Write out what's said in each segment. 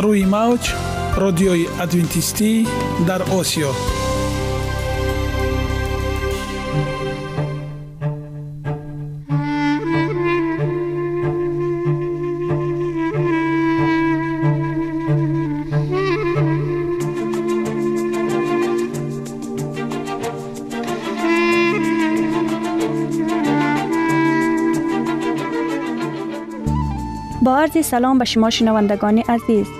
روی موج رادیوی ادوینتیستی در آسیا. با عرض سلام به شما شنوندگان عزیز.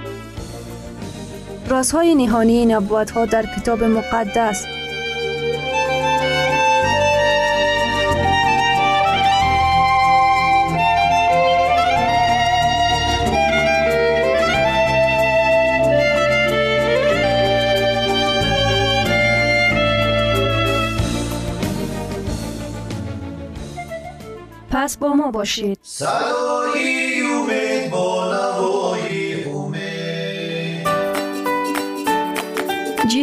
رازهای نهانی نبوت ها در کتاب مقدس. پس با ما باشید. صدای امید با نوای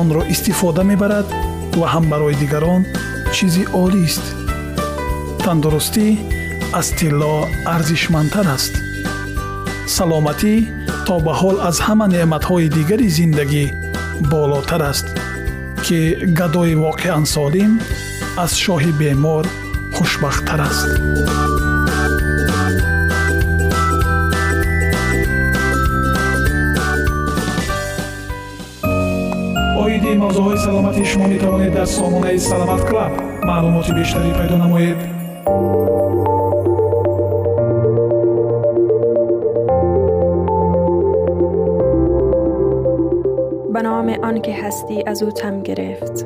онро истифода мебарад ва ҳам барои дигарон чизи олист тандурустӣ аз тилло арзишмандтар аст. Саломатӣ то ба ҳол аз ҳама неъматҳои дигари зиндагӣ болотар аст ки гадои воқеан солим аз шоҳи бемор хушбахттар аст оиди мавзӯъҳои саломатии шумо метавонед дар сомонаи саломат клаб маълумоти бештарӣ пайдо намоед به نام آن که هستی از او تم گرفت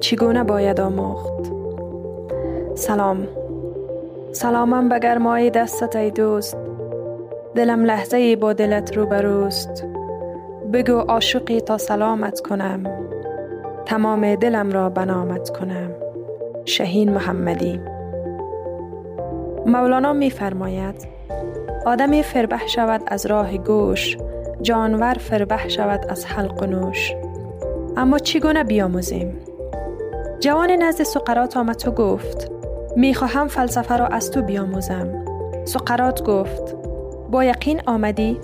چگونه باید آموخت سلام سلامم به گرمای دستت ای دوست دلم لحظه ای با دلت روبروست بگو عاشقی تا سلامت کنم. تمام دلم را بنامت کنم. شهین محمدی. مولانا می فرماید آدمی فربه شود از راه گوش جانور فربه شود از حلق نوش. اما چگونه بیاموزیم؟ جوان نزد سقرات آمد و گفت می خواهم فلسفه را از تو بیاموزم. سقرات گفت با یقین آمدی؟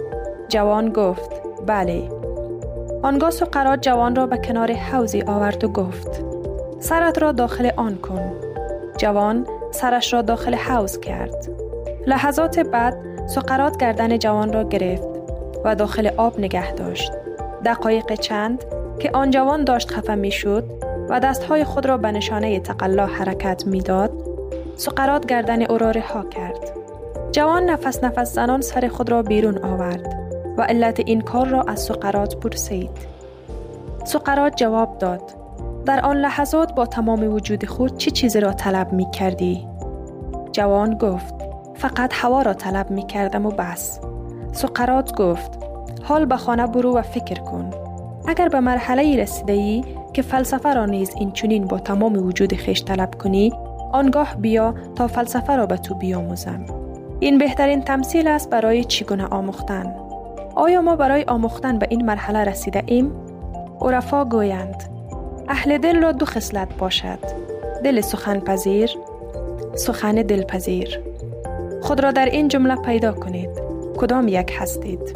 جوان گفت بله. آنگاه سقرات جوان را به کنار حوزی آورد و گفت سرت را داخل آن کن. جوان سرش را داخل حوز کرد. لحظات بعد سقرات گردن جوان را گرفت و داخل آب نگه داشت. دقایق چند که آن جوان داشت خفه می شد و دستهای خود را به نشانه تقلا حرکت می داد سقرات گردن او را رها کرد. جوان نفس نفس زنان سر خود را بیرون آورد. و علت این کار را از سقرات پرسید. سقرات جواب داد در آن لحظات با تمام وجود خود چه چیزی را طلب می کردی؟ جوان گفت فقط هوا را طلب می کردم و بس. سقرات گفت حال به خانه برو و فکر کن. اگر به مرحله رسیده ای که فلسفه را نیز این چنین با تمام وجود خیش طلب کنی آنگاه بیا تا فلسفه را به تو بیاموزم. این بهترین تمثیل است برای چگونه آموختن. آیا ما برای آموختن به این مرحله رسیده ایم؟ عرفا گویند اهل دل را دو خصلت باشد. دل سخن پذیر سخن دلپذیر خود را در این جمله پیدا کنید. کدام یک هستید؟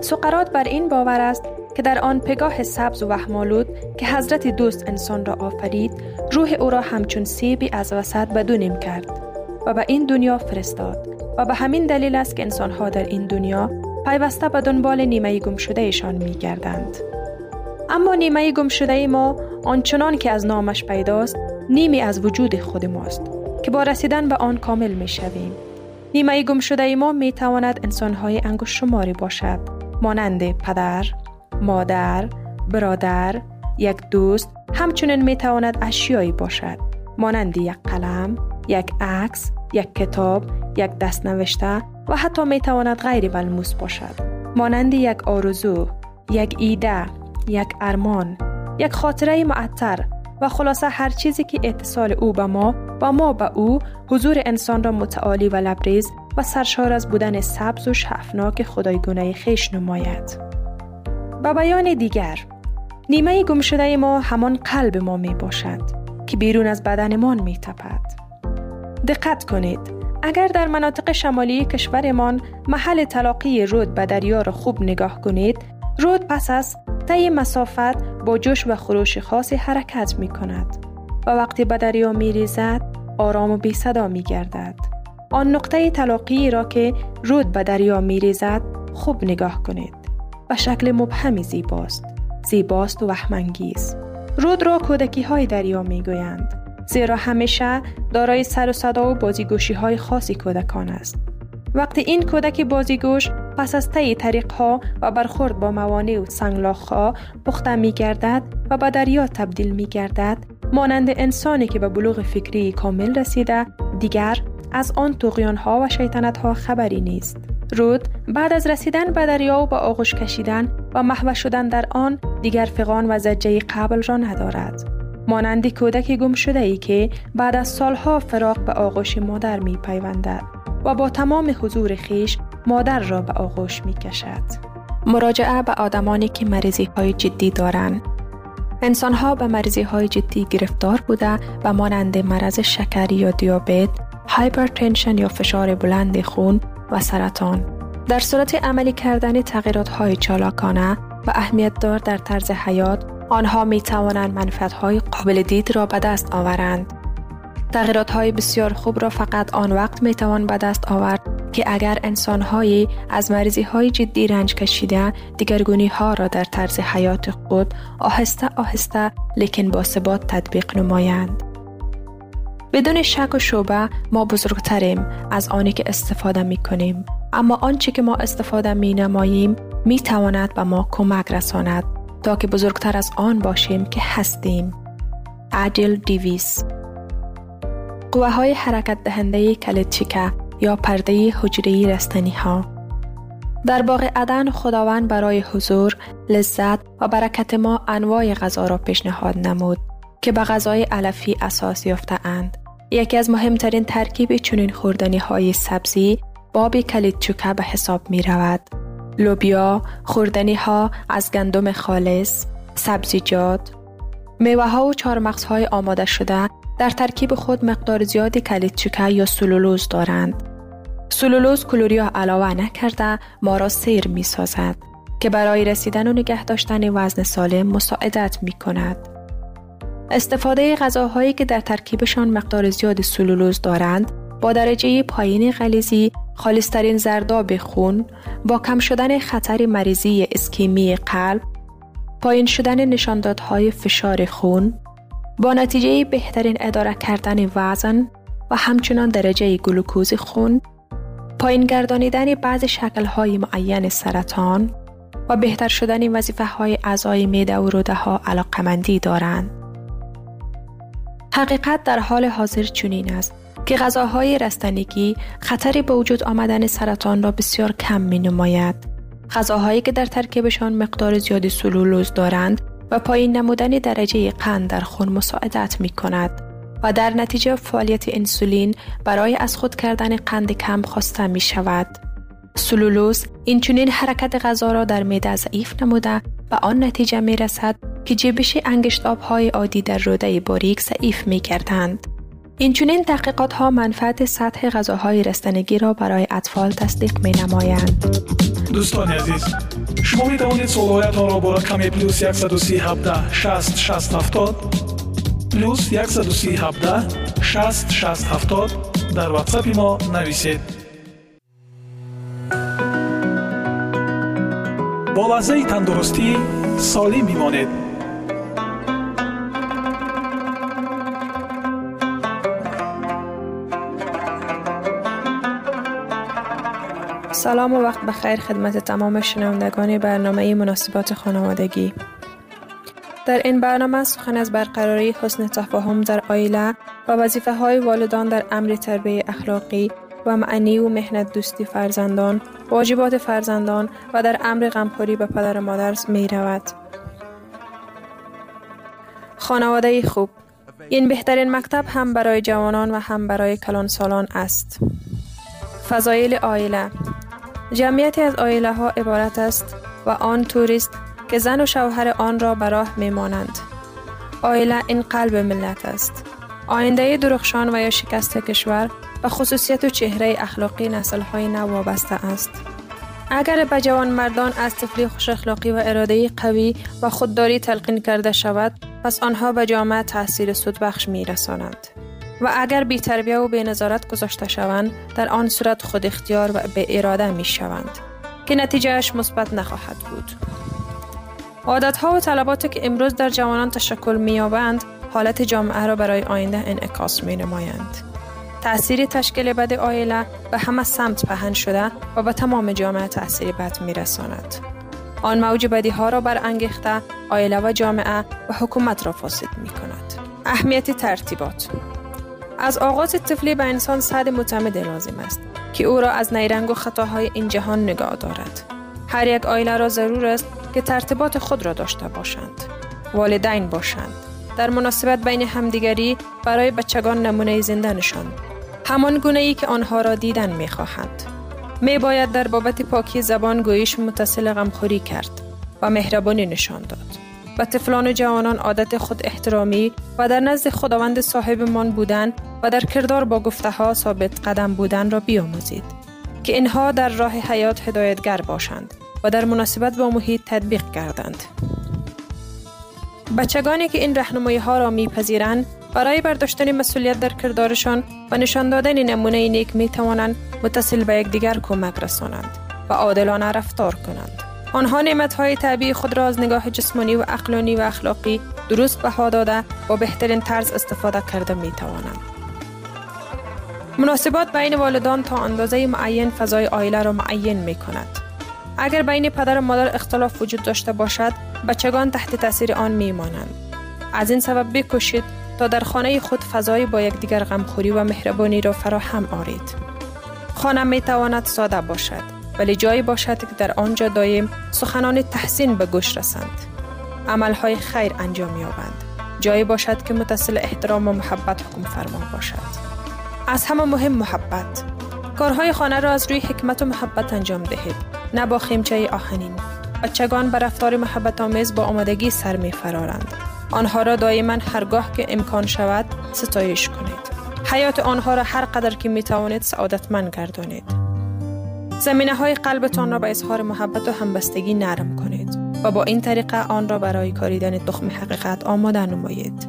سقرات بر این باور است که در آن پگاه سبز و وحمالود که حضرت دوست انسان را آفرید روح او را همچون سیبی از وسط دو کرد و به این دنیا فرستاد. و به همین دلیل است که انسانها در این دنیا پیوسته به دنبال نیمه گم شده ایشان می گردند. اما نیمه گم شده ما آنچنان که از نامش پیداست نیمی از وجود خود ماست که با رسیدن به آن کامل می شویم. نیمه گم شده ما می تواند انسانهای انگوش شماری باشد مانند پدر، مادر، برادر، یک دوست همچنین می تواند اشیایی باشد مانند یک قلم، یک عکس، یک کتاب، یک دست نوشته و حتی می تواند غیر ملموس باشد مانند یک آرزو، یک ایده، یک ارمان، یک خاطره معطر و خلاصه هر چیزی که اتصال او به ما و ما به او حضور انسان را متعالی و لبریز و سرشار از بودن سبز و شفناک خدایگونه خیش نماید. با بیان دیگر نیمه گم شده ما همان قلب ما می باشد که بیرون از بدنمان می تپد. دقت کنید اگر در مناطق شمالی کشورمان محل تلاقی رود به دریا را خوب نگاه کنید رود پس از طی مسافت با جوش و خروش خاصی حرکت می کند و وقتی به دریا می ریزد آرام و بی صدا می گردد. آن نقطه تلاقی را که رود به دریا می ریزد خوب نگاه کنید. و شکل مبهمی زیباست. زیباست و وحمانگیز. رود را کودکی های دریا می گویند. زیرا همیشه دارای سر و صدا و بازیگوشی های خاصی کودکان است. وقتی این کودک بازیگوش پس از طی طریق ها و برخورد با موانع و سنگلاخ ها پخته می گردد و به دریا تبدیل می گردد مانند انسانی که به بلوغ فکری کامل رسیده دیگر از آن تغیان ها و شیطنت ها خبری نیست. رود بعد از رسیدن به دریا و به آغوش کشیدن و محو شدن در آن دیگر فقان و زجه قبل را ندارد. مانند کودک گم شده ای که بعد از سالها فراق به آغوش مادر می پیوندد و با تمام حضور خیش مادر را به آغوش می کشد. مراجعه به آدمانی که مریضی های جدی دارند انسان ها به مریضی های جدی گرفتار بوده و مانند مرض شکری یا دیابت، هایپرتنشن یا فشار بلند خون و سرطان در صورت عملی کردن تغییرات های چالاکانه و اهمیت دار در طرز حیات آنها می توانند منفعت های قابل دید را به دست آورند. تغییرات های بسیار خوب را فقط آن وقت می توان به دست آورد که اگر انسان های از مریضی های جدی رنج کشیده دیگرگونی ها را در طرز حیات خود آهسته آهسته لیکن با ثبات تطبیق نمایند. بدون شک و شبه ما بزرگتریم از آنی که استفاده می کنیم اما آنچه که ما استفاده می نماییم می تواند به ما کمک رساند. تا که بزرگتر از آن باشیم که هستیم عجل دیویس قوه های حرکت دهنده کلیدچیکه یا پرده حجری رستنی ها در باغ عدن خداوند برای حضور، لذت و برکت ما انواع غذا را پیشنهاد نمود که به غذای علفی اساس یافته اند. یکی از مهمترین ترکیب چنین خوردنی های سبزی باب کلید چوکه به حساب می رود. لوبیا، خوردنی ها از گندم خالص، سبزیجات، میوه ها و چارمغز های آماده شده در ترکیب خود مقدار زیادی کلید چوکه یا سلولوز دارند. سلولوز کلوریا علاوه نکرده ما را سیر می سازد که برای رسیدن و نگه داشتن وزن سالم مساعدت می کند. استفاده غذاهایی که در ترکیبشان مقدار زیاد سلولوز دارند با درجه پایین غلیزی خالصترین زرداب خون با کم شدن خطر مریضی اسکیمی قلب پایین شدن نشاندادهای فشار خون با نتیجه بهترین اداره کردن وزن و همچنان درجه گلوکوز خون پایین گردانیدن بعض شکلهای معین سرطان و بهتر شدن وظیفه های اعضای میده و روده ها علاقمندی دارند. حقیقت در حال حاضر چنین است که غذاهای رستنگی خطری به وجود آمدن سرطان را بسیار کم می نماید. غذاهایی که در ترکیبشان مقدار زیادی سلولوز دارند و پایین نمودن درجه قند در خون مساعدت می کند و در نتیجه فعالیت انسولین برای از خود کردن قند کم خواسته می شود. سلولوز این چنین حرکت غذا را در میده ضعیف نموده و آن نتیجه می رسد که جبش انگشت های عادی در روده باریک ضعیف می کردند. اینچنین تحقیقات ها منفعت سطح غذاهای رستنگی را برای اطفال تصدیق می نمایند. دوستان عزیز شما می توانید سوالایتان را با رقم پلوس 137 60 60 70 پلوس 137 60 60 70 در واتساپ ما نویسید با لحظه تندرستی سالم بمانید سلام و وقت بخیر خدمت تمام شنوندگان برنامه مناسبات خانوادگی در این برنامه سخن از برقراری حسن تفاهم در آیله و وظیفه های والدان در امر تربیه اخلاقی و معنی و مهنت دوستی فرزندان، واجبات فرزندان و در امر غمخوری به پدر و مادر می رود. خانواده خوب این بهترین مکتب هم برای جوانان و هم برای کلان سالان است. فضایل آیله جمعیتی از آیله ها عبارت است و آن توریست که زن و شوهر آن را به راه می مانند. آیله این قلب ملت است. آینده درخشان و یا شکست کشور و خصوصیت و چهره اخلاقی نسل های نو وابسته است. اگر به جوان مردان از طفلی خوش اخلاقی و اراده قوی و خودداری تلقین کرده شود پس آنها به جامعه تاثیر سودبخش می رسانند. و اگر بی تربیه و بی نظارت گذاشته شوند در آن صورت خود اختیار و به اراده می شوند که نتیجهش مثبت نخواهد بود. عادت ها و طلباتی که امروز در جوانان تشکل می یابند حالت جامعه را برای آینده انعکاس می نمایند. تأثیر تشکیل بد آیله به همه سمت پهن شده و به تمام جامعه تأثیر بد می رساند. آن موج بدی ها را برانگیخته آیله و جامعه و حکومت را فاسد می کند. اهمیت ترتیبات از آغاز طفلی به انسان صد متعمد لازم است که او را از نیرنگ و خطاهای این جهان نگاه دارد. هر یک آیله را ضرور است که ترتیبات خود را داشته باشند. والدین باشند. در مناسبت بین همدیگری برای بچگان نمونه زنده نشان همان گونه ای که آنها را دیدن می خواهند. می باید در بابت پاکی زبان گویش متصل غمخوری کرد و مهربانی نشان داد. و طفلان و جوانان عادت خود احترامی و در نزد خداوند صاحبمان بودن و در کردار با گفته ها ثابت قدم بودن را بیاموزید که اینها در راه حیات هدایتگر باشند و در مناسبت با محیط تطبیق کردند. بچگانی که این رهنمایی ها را میپذیرند برای برداشتن مسئولیت در کردارشان و نشان دادن نمونه نیک می توانند متصل به یکدیگر کمک رسانند و عادلانه رفتار کنند. آنها نعمت های طبیعی خود را از نگاه جسمانی و اقلانی و اخلاقی درست بها داده با بهترین طرز استفاده کرده می توانند. مناسبات بین والدان تا اندازه معین فضای آیله را معین می کند. اگر بین پدر و مادر اختلاف وجود داشته باشد بچگان تحت تاثیر آن می مانند. از این سبب بکوشید تا در خانه خود فضای با یکدیگر غمخوری و مهربانی را فراهم آرید. خانه می تواند ساده باشد ولی جایی باشد که در آنجا دایم سخنان تحسین به گوش رسند. عملهای خیر انجام یابند. جایی باشد که متصل احترام و محبت حکم فرما باشد. از همه مهم محبت. کارهای خانه را از روی حکمت و محبت انجام دهید. نه با خیمچه آهنین. بچگان به رفتار محبت آمیز با آمادگی سر می فرارند. آنها را دائما هرگاه که امکان شود ستایش کنید. حیات آنها را هر قدر که می توانید سعادتمند گردانید. زمینه های قلبتان را به اظهار محبت و همبستگی نرم کنید و با این طریقه آن را برای کاریدن تخم حقیقت آماده نمایید.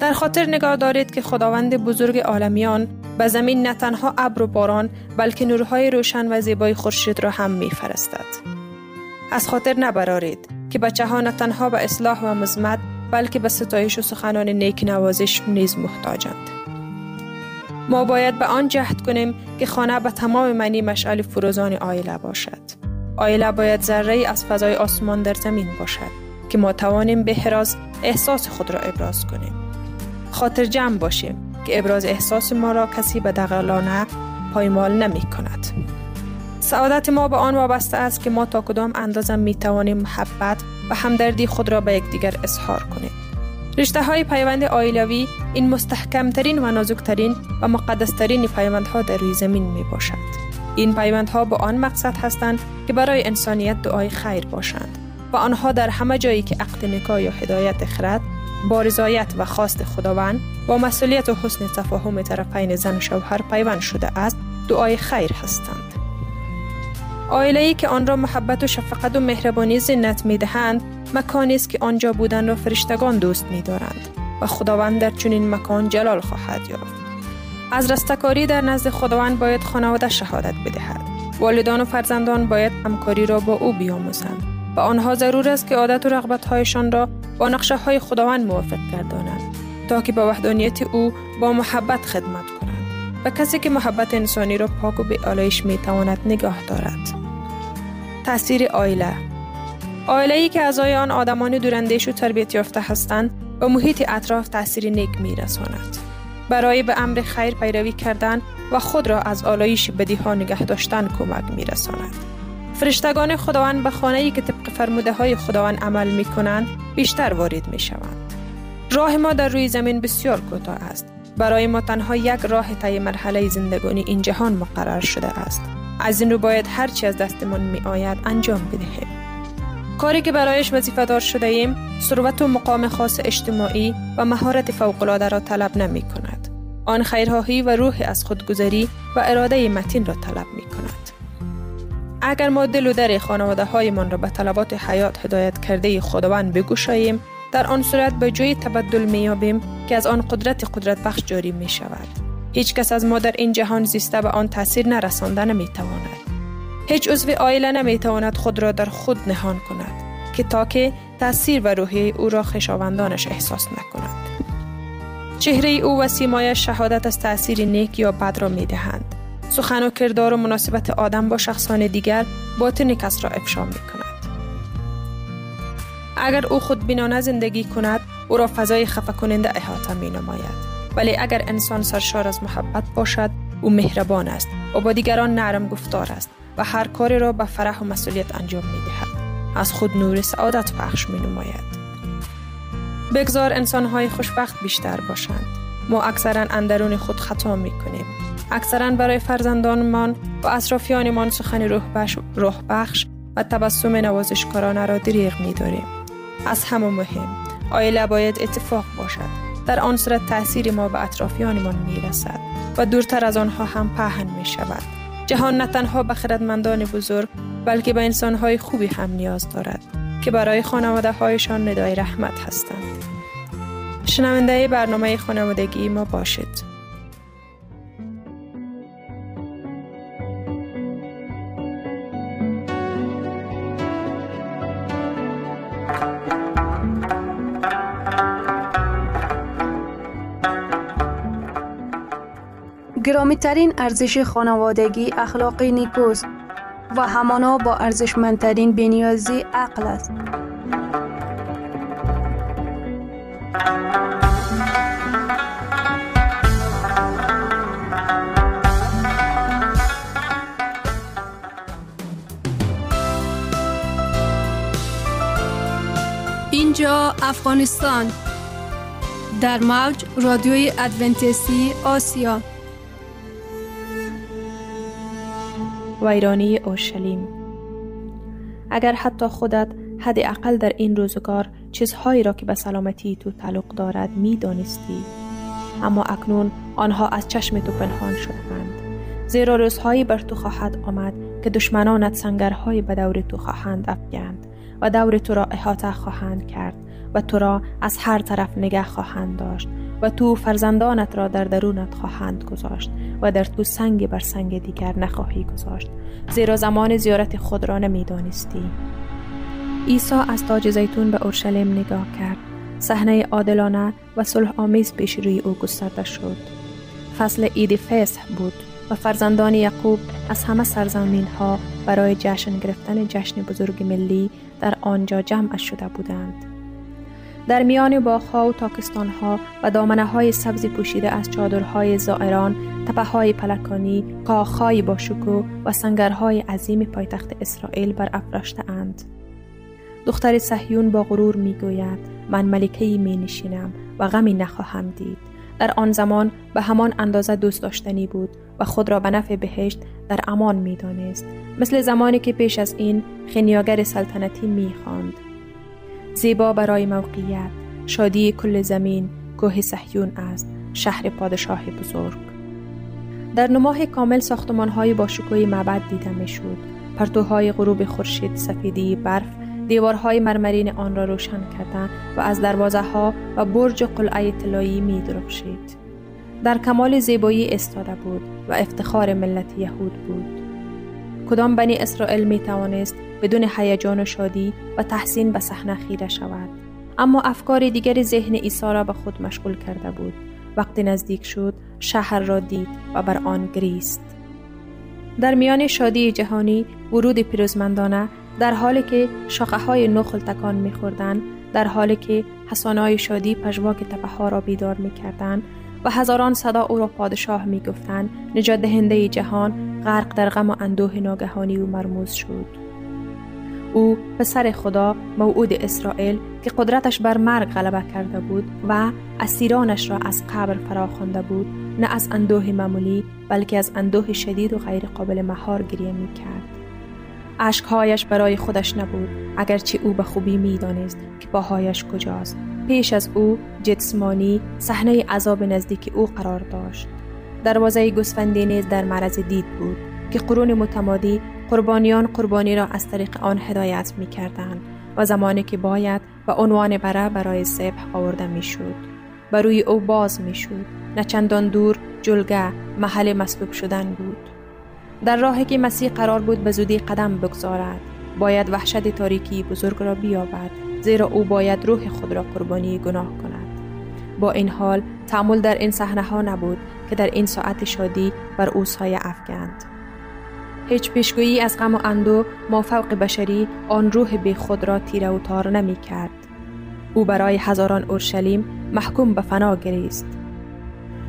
در خاطر نگاه دارید که خداوند بزرگ عالمیان به زمین نه تنها ابر و باران بلکه نورهای روشن و زیبای خورشید را هم میفرستد. از خاطر نبرارید که بچه ها نه تنها به اصلاح و مزمت بلکه به ستایش و سخنان نیک نوازش نیز محتاجند. ما باید به آن جهد کنیم که خانه به تمام معنی مشعل فروزان آیله باشد. آیله باید ذره از فضای آسمان در زمین باشد که ما توانیم به حراز احساس خود را ابراز کنیم. خاطر جمع باشیم که ابراز احساس ما را کسی به دقلانه پایمال نمی کند. سعادت ما به آن وابسته است که ما تا کدام اندازه می توانیم محبت و همدردی خود را به یکدیگر اظهار کنیم. رشته های پیوند آیلوی این مستحکمترین و نازکترین و مقدسترین پیوندها در روی زمین می باشد. این پیوندها با آن مقصد هستند که برای انسانیت دعای خیر باشند و آنها در همه جایی که عقد نکاح یا هدایت خرد با رضایت و خواست خداوند با مسئولیت و حسن تفاهم طرفین زن و شوهر پیوند شده است دعای خیر هستند آیله ای که آن را محبت و شفقت و مهربانی زنت می دهند مکانی است که آنجا بودن را فرشتگان دوست می دارند و خداوند در چنین مکان جلال خواهد یافت. از رستکاری در نزد خداوند باید خانواده شهادت بدهد. والدان و فرزندان باید همکاری را با او بیاموزند و آنها ضرور است که عادت و رغبتهایشان را با نقشه های خداوند موافق گردانند تا که به وحدانیت او با محبت خدمت کنند و کسی که محبت انسانی را پاک و به آلایش می تواند نگاه دارد. تاثیر آیله آیله ای که اعضای آن آدمان دوراندیش و تربیت یافته هستند و محیط اطراف تاثیر نیک می رساند. برای به امر خیر پیروی کردن و خود را از آلایش بدی ها نگه داشتن کمک می رساند. فرشتگان خداوند به خانه ای که طبق فرموده های خداوند عمل می کنند بیشتر وارد می شوند. راه ما در روی زمین بسیار کوتاه است. برای ما تنها یک راه طی مرحله زندگانی این جهان مقرر شده است. از این رو باید هرچی از دستمان می آید انجام بدهیم. کاری که برایش وظیفه دار شده ایم ثروت و مقام خاص اجتماعی و مهارت فوقالعاده را طلب نمی کند. آن خیرهایی و روح از خودگذری و اراده متین را طلب می کند. اگر ما دل و در خانواده های من را به طلبات حیات هدایت کرده خداوند بگوشاییم در آن صورت به جای تبدل می که از آن قدرت قدرت بخش جاری می شود. هیچ کس از ما در این جهان زیسته به آن تاثیر نرسانده نمی تواند. هیچ عضو آیله نمی تواند خود را در خود نهان کند که تا که تاثیر و روحیه او را خشاوندانش احساس نکند. چهره او و سیمایش شهادت از تاثیر نیک یا بد را می دهند. سخن و کردار و مناسبت آدم با شخصان دیگر باطن کس را افشا می کند. اگر او خود بینانه زندگی کند او را فضای خفه کننده احاطه می نماید. ولی اگر انسان سرشار از محبت باشد او مهربان است و با دیگران نرم گفتار است و هر کاری را به فرح و مسئولیت انجام می دهد. از خود نور سعادت پخش می نماید. بگذار انسان های خوشبخت بیشتر باشند. ما اکثرا اندرون خود خطا می کنیم. اکثرا برای فرزندانمان و اطرافیانمان سخن روح روح بخش و تبسم نوازشکارانه را دریغ می داریم. از همه مهم آیله باید اتفاق باشد در آن صورت تاثیر ما به اطرافیانمان می رسد و دورتر از آنها هم پهن می شود جهان نه تنها به خردمندان بزرگ بلکه به انسانهای خوبی هم نیاز دارد که برای خانواده هایشان ندای رحمت هستند. شنونده برنامه خانوادگی ما باشید. گرامی ترین ارزش خانوادگی اخلاقی نیکوست و همانا با ارزشمندترین بنیازی عقل است. اینجا افغانستان در موج رادیوی ادونتیستی آسیا ویرانی اورشلیم. اگر حتی خودت حداقل در این روزگار چیزهایی را که به سلامتی تو تعلق دارد می دانستی اما اکنون آنها از چشم تو پنهان شدند زیرا روزهایی بر تو خواهد آمد که دشمنانت سنگرهایی به دور تو خواهند افگند و دور تو را احاطه خواهند کرد و تو را از هر طرف نگه خواهند داشت. و تو فرزندانت را در درونت خواهند گذاشت و در تو سنگ بر سنگ دیگر نخواهی گذاشت. زیرا زمان زیارت خود را نمی‌دانستی. عیسی از تاج زیتون به اورشلیم نگاه کرد. صحنه عادلانه و صلح آمیز پیش روی او گسترده شد. فصل عید فصح بود و فرزندان یعقوب از همه سرزمین ها برای جشن گرفتن جشن بزرگ ملی در آنجا جمع شده بودند. در میان باغها و تاکستانها و دامنه های سبزی پوشیده از چادرهای زائران، تپه های پلکانی، کاخهای با شکو و سنگرهای عظیم پایتخت اسرائیل بر افراشته اند. دختر صهیون با غرور می گوید من ملکه می نشینم و غمی نخواهم دید در آن زمان به همان اندازه دوست داشتنی بود و خود را به نفع بهشت در امان می دانست. مثل زمانی که پیش از این خنیاگر سلطنتی می خاند. زیبا برای موقعیت شادی کل زمین کوه صهیون است شهر پادشاه بزرگ در نماه کامل ساختمان های با شکوی معبد دیده می شد پرتوهای غروب خورشید سفیدی برف دیوارهای مرمرین آن را روشن کرده و از دروازه ها و برج قلعه طلایی می درخشید. در کمال زیبایی استاده بود و افتخار ملت یهود بود. کدام بنی اسرائیل می توانست بدون هیجان و شادی و تحسین به صحنه خیره شود. اما افکار دیگر ذهن عیسی را به خود مشغول کرده بود. وقتی نزدیک شد شهر را دید و بر آن گریست. در میان شادی جهانی ورود پیروزمندانه در حالی که شاقه های نخل تکان میخوردند در حالی که حسانای شادی پژواک تپه ها را بیدار می‌کردند و هزاران صدا او را پادشاه می‌گفتند نجات دهنده جهان غرق در غم و اندوه ناگهانی و مرموز شد. او پسر خدا موعود اسرائیل که قدرتش بر مرگ غلبه کرده بود و اسیرانش را از قبر فرا خوانده بود نه از اندوه معمولی بلکه از اندوه شدید و غیر قابل مهار گریه می کرد. عشقهایش برای خودش نبود اگرچه او به خوبی می دانست که باهایش کجاست. پیش از او جسمانی صحنه عذاب نزدیک او قرار داشت. دروازه گسفندی نیز در معرض دید بود که قرون متمادی قربانیان قربانی را از طریق آن هدایت می کردن و زمانی که باید و عنوان بره برای سبح آورده می شد. بروی او باز می شد. نه چندان دور جلگه محل مصلوب شدن بود. در راهی که مسیح قرار بود به زودی قدم بگذارد باید وحشت تاریکی بزرگ را بیابد زیرا او باید روح خود را قربانی گناه کند با این حال تعمل در این صحنه ها نبود که در این ساعت شادی بر او سایه افکند هیچ پیشگویی از غم و اندو ما فوق بشری آن روح بی خود را تیره و تار نمی کرد. او برای هزاران اورشلیم محکوم به فنا گریست.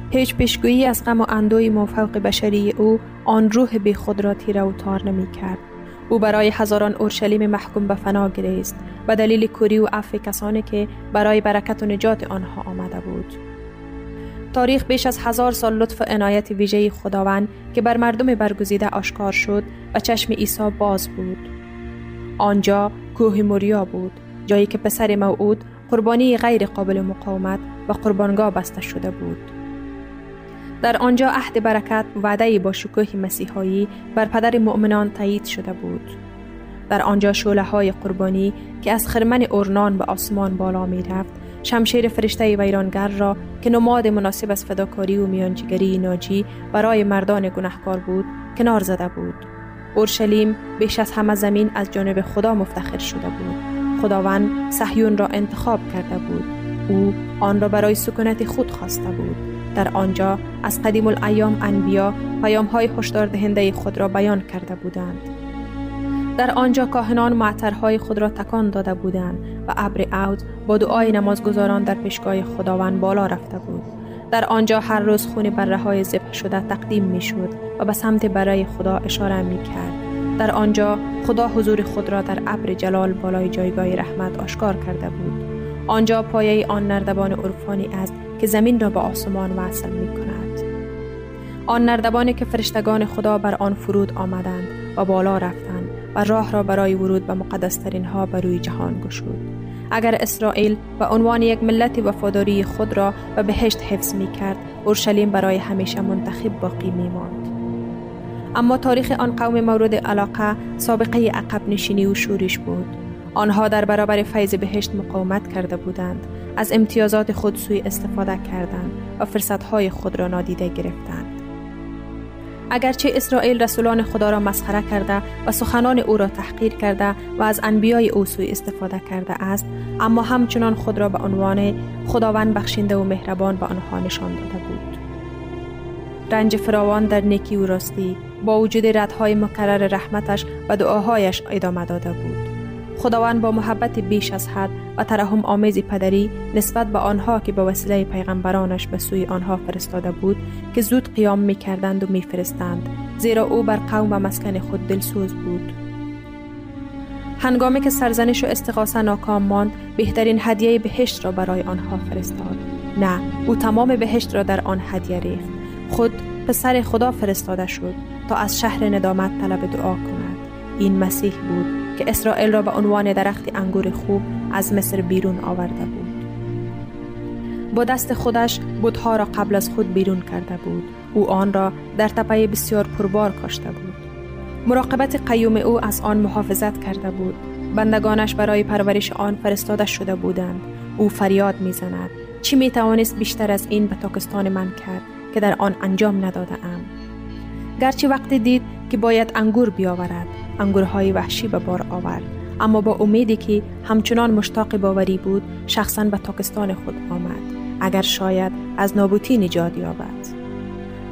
هیچ پیشگویی از غم و اندوی ما فوق بشری او آن روح بی خود را تیره و تار نمی کرد. او برای هزاران اورشلیم محکوم به فنا گریست به دلیل کوری و عفو کسانی که برای برکت و نجات آنها آمده بود. تاریخ بیش از هزار سال لطف و عنایت ویژه خداوند که بر مردم برگزیده آشکار شد و چشم عیسی باز بود. آنجا کوه موریا بود جایی که پسر موعود قربانی غیر قابل مقاومت و قربانگاه بسته شده بود. در آنجا عهد برکت وعده با شکوه مسیحایی بر پدر مؤمنان تایید شده بود. در آنجا شوله های قربانی که از خرمن اورنان به آسمان بالا می رفت شمشیر فرشته ویرانگر را که نماد مناسب از فداکاری و میانجیگری ناجی برای مردان گناهکار بود کنار زده بود. اورشلیم بیش از همه زمین از جانب خدا مفتخر شده بود. خداوند صهیون را انتخاب کرده بود. او آن را برای سکونت خود خواسته بود. در آنجا از قدیم الایام انبیا پیام های هشدار دهنده خود را بیان کرده بودند. در آنجا کاهنان معطرهای خود را تکان داده بودند و ابر عود با دعای نمازگزاران در پیشگاه خداوند بالا رفته بود. در آنجا هر روز خون بره های ذبح شده تقدیم می شد و به سمت برای خدا اشاره می کرد در آنجا خدا حضور خود را در ابر جلال بالای جایگاه رحمت آشکار کرده بود. آنجا پایه آن نردبان عرفانی است که زمین را به آسمان وصل می کند آن نردبانی که فرشتگان خدا بر آن فرود آمدند و بالا رفتند و راه را برای ورود به مقدسترین ها بر روی جهان گشود. اگر اسرائیل به عنوان یک ملت وفاداری خود را به بهشت حفظ می کرد اورشلیم برای همیشه منتخب باقی می ماند. اما تاریخ آن قوم مورد علاقه سابقه عقب نشینی و شورش بود. آنها در برابر فیض بهشت مقاومت کرده بودند. از امتیازات خود سوی استفاده کردند و فرصتهای خود را نادیده گرفتند. اگرچه اسرائیل رسولان خدا را مسخره کرده و سخنان او را تحقیر کرده و از انبیای او سوی استفاده کرده است اما همچنان خود را به عنوان خداوند بخشنده و مهربان به آنها نشان داده بود. رنج فراوان در نیکی و راستی با وجود ردهای مکرر رحمتش و دعاهایش ادامه داده بود. خداوند با محبت بیش از حد و ترحم آمیز پدری نسبت به آنها که به وسیله پیغمبرانش به سوی آنها فرستاده بود که زود قیام می کردند و می فرستند زیرا او بر قوم و مسکن خود دلسوز بود. هنگامی که سرزنش و استقاسه ناکام ماند بهترین هدیه بهشت را برای آنها فرستاد. نه او تمام بهشت را در آن هدیه ریخت. خود پسر خدا فرستاده شد تا از شهر ندامت طلب دعا کند. این مسیح بود. که اسرائیل را به عنوان درخت انگور خوب از مصر بیرون آورده بود. با دست خودش بودها را قبل از خود بیرون کرده بود. او آن را در تپه بسیار پربار کاشته بود. مراقبت قیوم او از آن محافظت کرده بود. بندگانش برای پرورش آن فرستاده شده بودند. او فریاد می‌زند. چی می توانست بیشتر از این به تاکستان من کرد که در آن انجام نداده ام؟ گرچه وقتی دید که باید انگور بیاورد انگورهای وحشی به بار آورد. اما با امیدی که همچنان مشتاق باوری بود شخصا به تاکستان خود آمد. اگر شاید از نابوتی نجات یابد.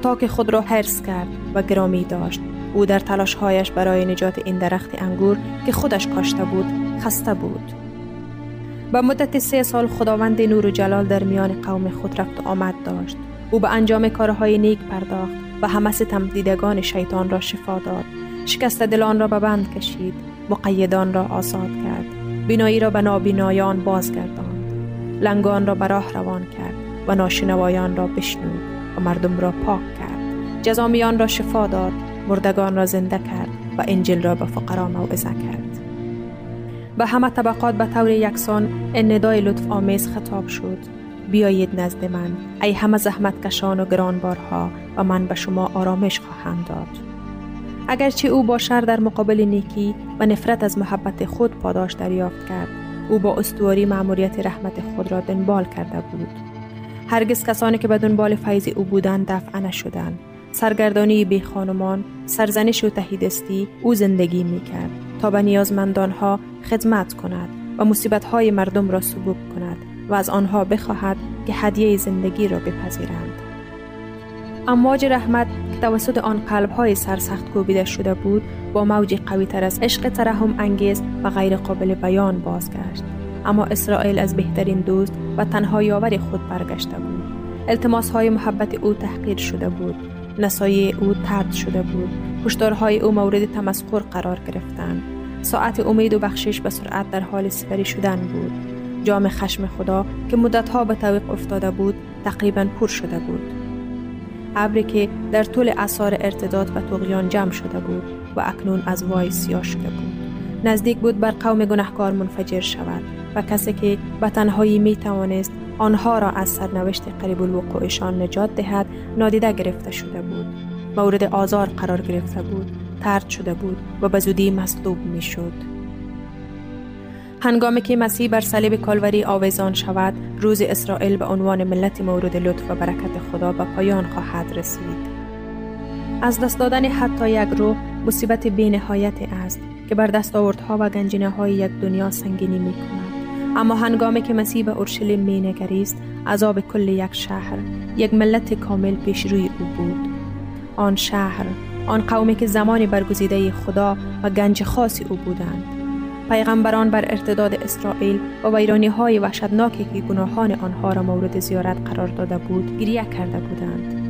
تا که خود را حرس کرد و گرامی داشت او در تلاشهایش برای نجات این درخت انگور که خودش کاشته بود خسته بود. به مدت سه سال خداوند نور و جلال در میان قوم خود رفت و آمد داشت. او به انجام کارهای نیک پرداخت و همه ستم دیدگان شیطان را شفا داد. شکست دلان را به بند کشید مقیدان را آزاد کرد. بینایی را به نابینایان بازگرداند. لنگان را به راه روان کرد و ناشنوایان را بشنود و مردم را پاک کرد. جزامیان را شفا داد مردگان را زنده کرد و انجل را به فقرا موعظه کرد. به همه طبقات به طور یکسان ندای لطف آمیز خطاب شد. بیایید نزد من ای همه زحمت کشان و گرانبارها و من به شما آرامش خواهم داد. اگرچه او با شر در مقابل نیکی و نفرت از محبت خود پاداش دریافت کرد. او با استواری معموریت رحمت خود را دنبال کرده بود. هرگز کسانی که به دنبال فیض او بودند دفع نشدند. سرگردانی بی خانمان، سرزنش و تهیدستی او زندگی می کرد تا به نیازمندانها خدمت کند و مصیبتهای مردم را سبوک کند و از آنها بخواهد که هدیه زندگی را بپذیرند. امواج رحمت توسط آن قلبهای سرسخت کوبیده شده بود با موج قوی تر از عشق ترحم انگیز و غیر قابل بیان بازگشت. اما اسرائیل از بهترین دوست و تنها یاور خود برگشته بود. التماس های محبت او تحقیر شده بود. نسایه او ترد شده بود. هشدارهای او مورد تمسخر قرار گرفتند. ساعت امید و بخشش به سرعت در حال سپری شدن بود. جام خشم خدا که مدتها به طویق افتاده بود تقریبا پر شده بود. ابری که در طول اثار ارتداد و تغیان جمع شده بود و اکنون از وای سیاه شده بود. نزدیک بود بر قوم گناهکار منفجر شود و کسی که به تنهایی می توانست آنها را از سرنوشت قریب الوقوعشان نجات دهد نادیده گرفته شده بود. مورد آزار قرار گرفته بود ترد شده بود و به زودی مصلوب می شد هنگامی که مسیح بر صلیب کالوری آویزان شود روز اسرائیل به عنوان ملت مورد لطف و برکت خدا به پایان خواهد رسید. از دست دادن حتی یک روح مصیبت بینهایت است که بر دستاوردها و گنجینه های یک دنیا سنگینی می کند اما هنگامی که مسیح به اورشلیم می نگریست عذاب کل یک شهر یک ملت کامل پیش روی او بود. آن شهر آن قومی که زمانی برگزیده خدا و گنج خاصی او بودند. پیغمبران بر ارتداد اسرائیل و ویرانی های وحشتناکی که گناهان آنها را مورد زیارت قرار داده بود گریه کرده بودند.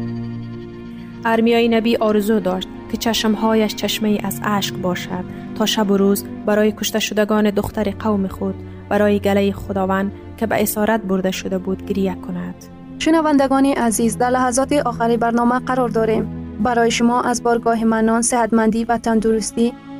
ارمیای نبی آرزو داشت که چشمهایش چشمه از اشک باشد تا شب و روز برای کشته شدگان دختر قوم خود برای گله خداوند که به اسارت برده شده بود گریه کند. شنوندگان عزیز در لحظات آخری برنامه قرار داریم. برای شما از بارگاه منان صحتمندی و تندرستی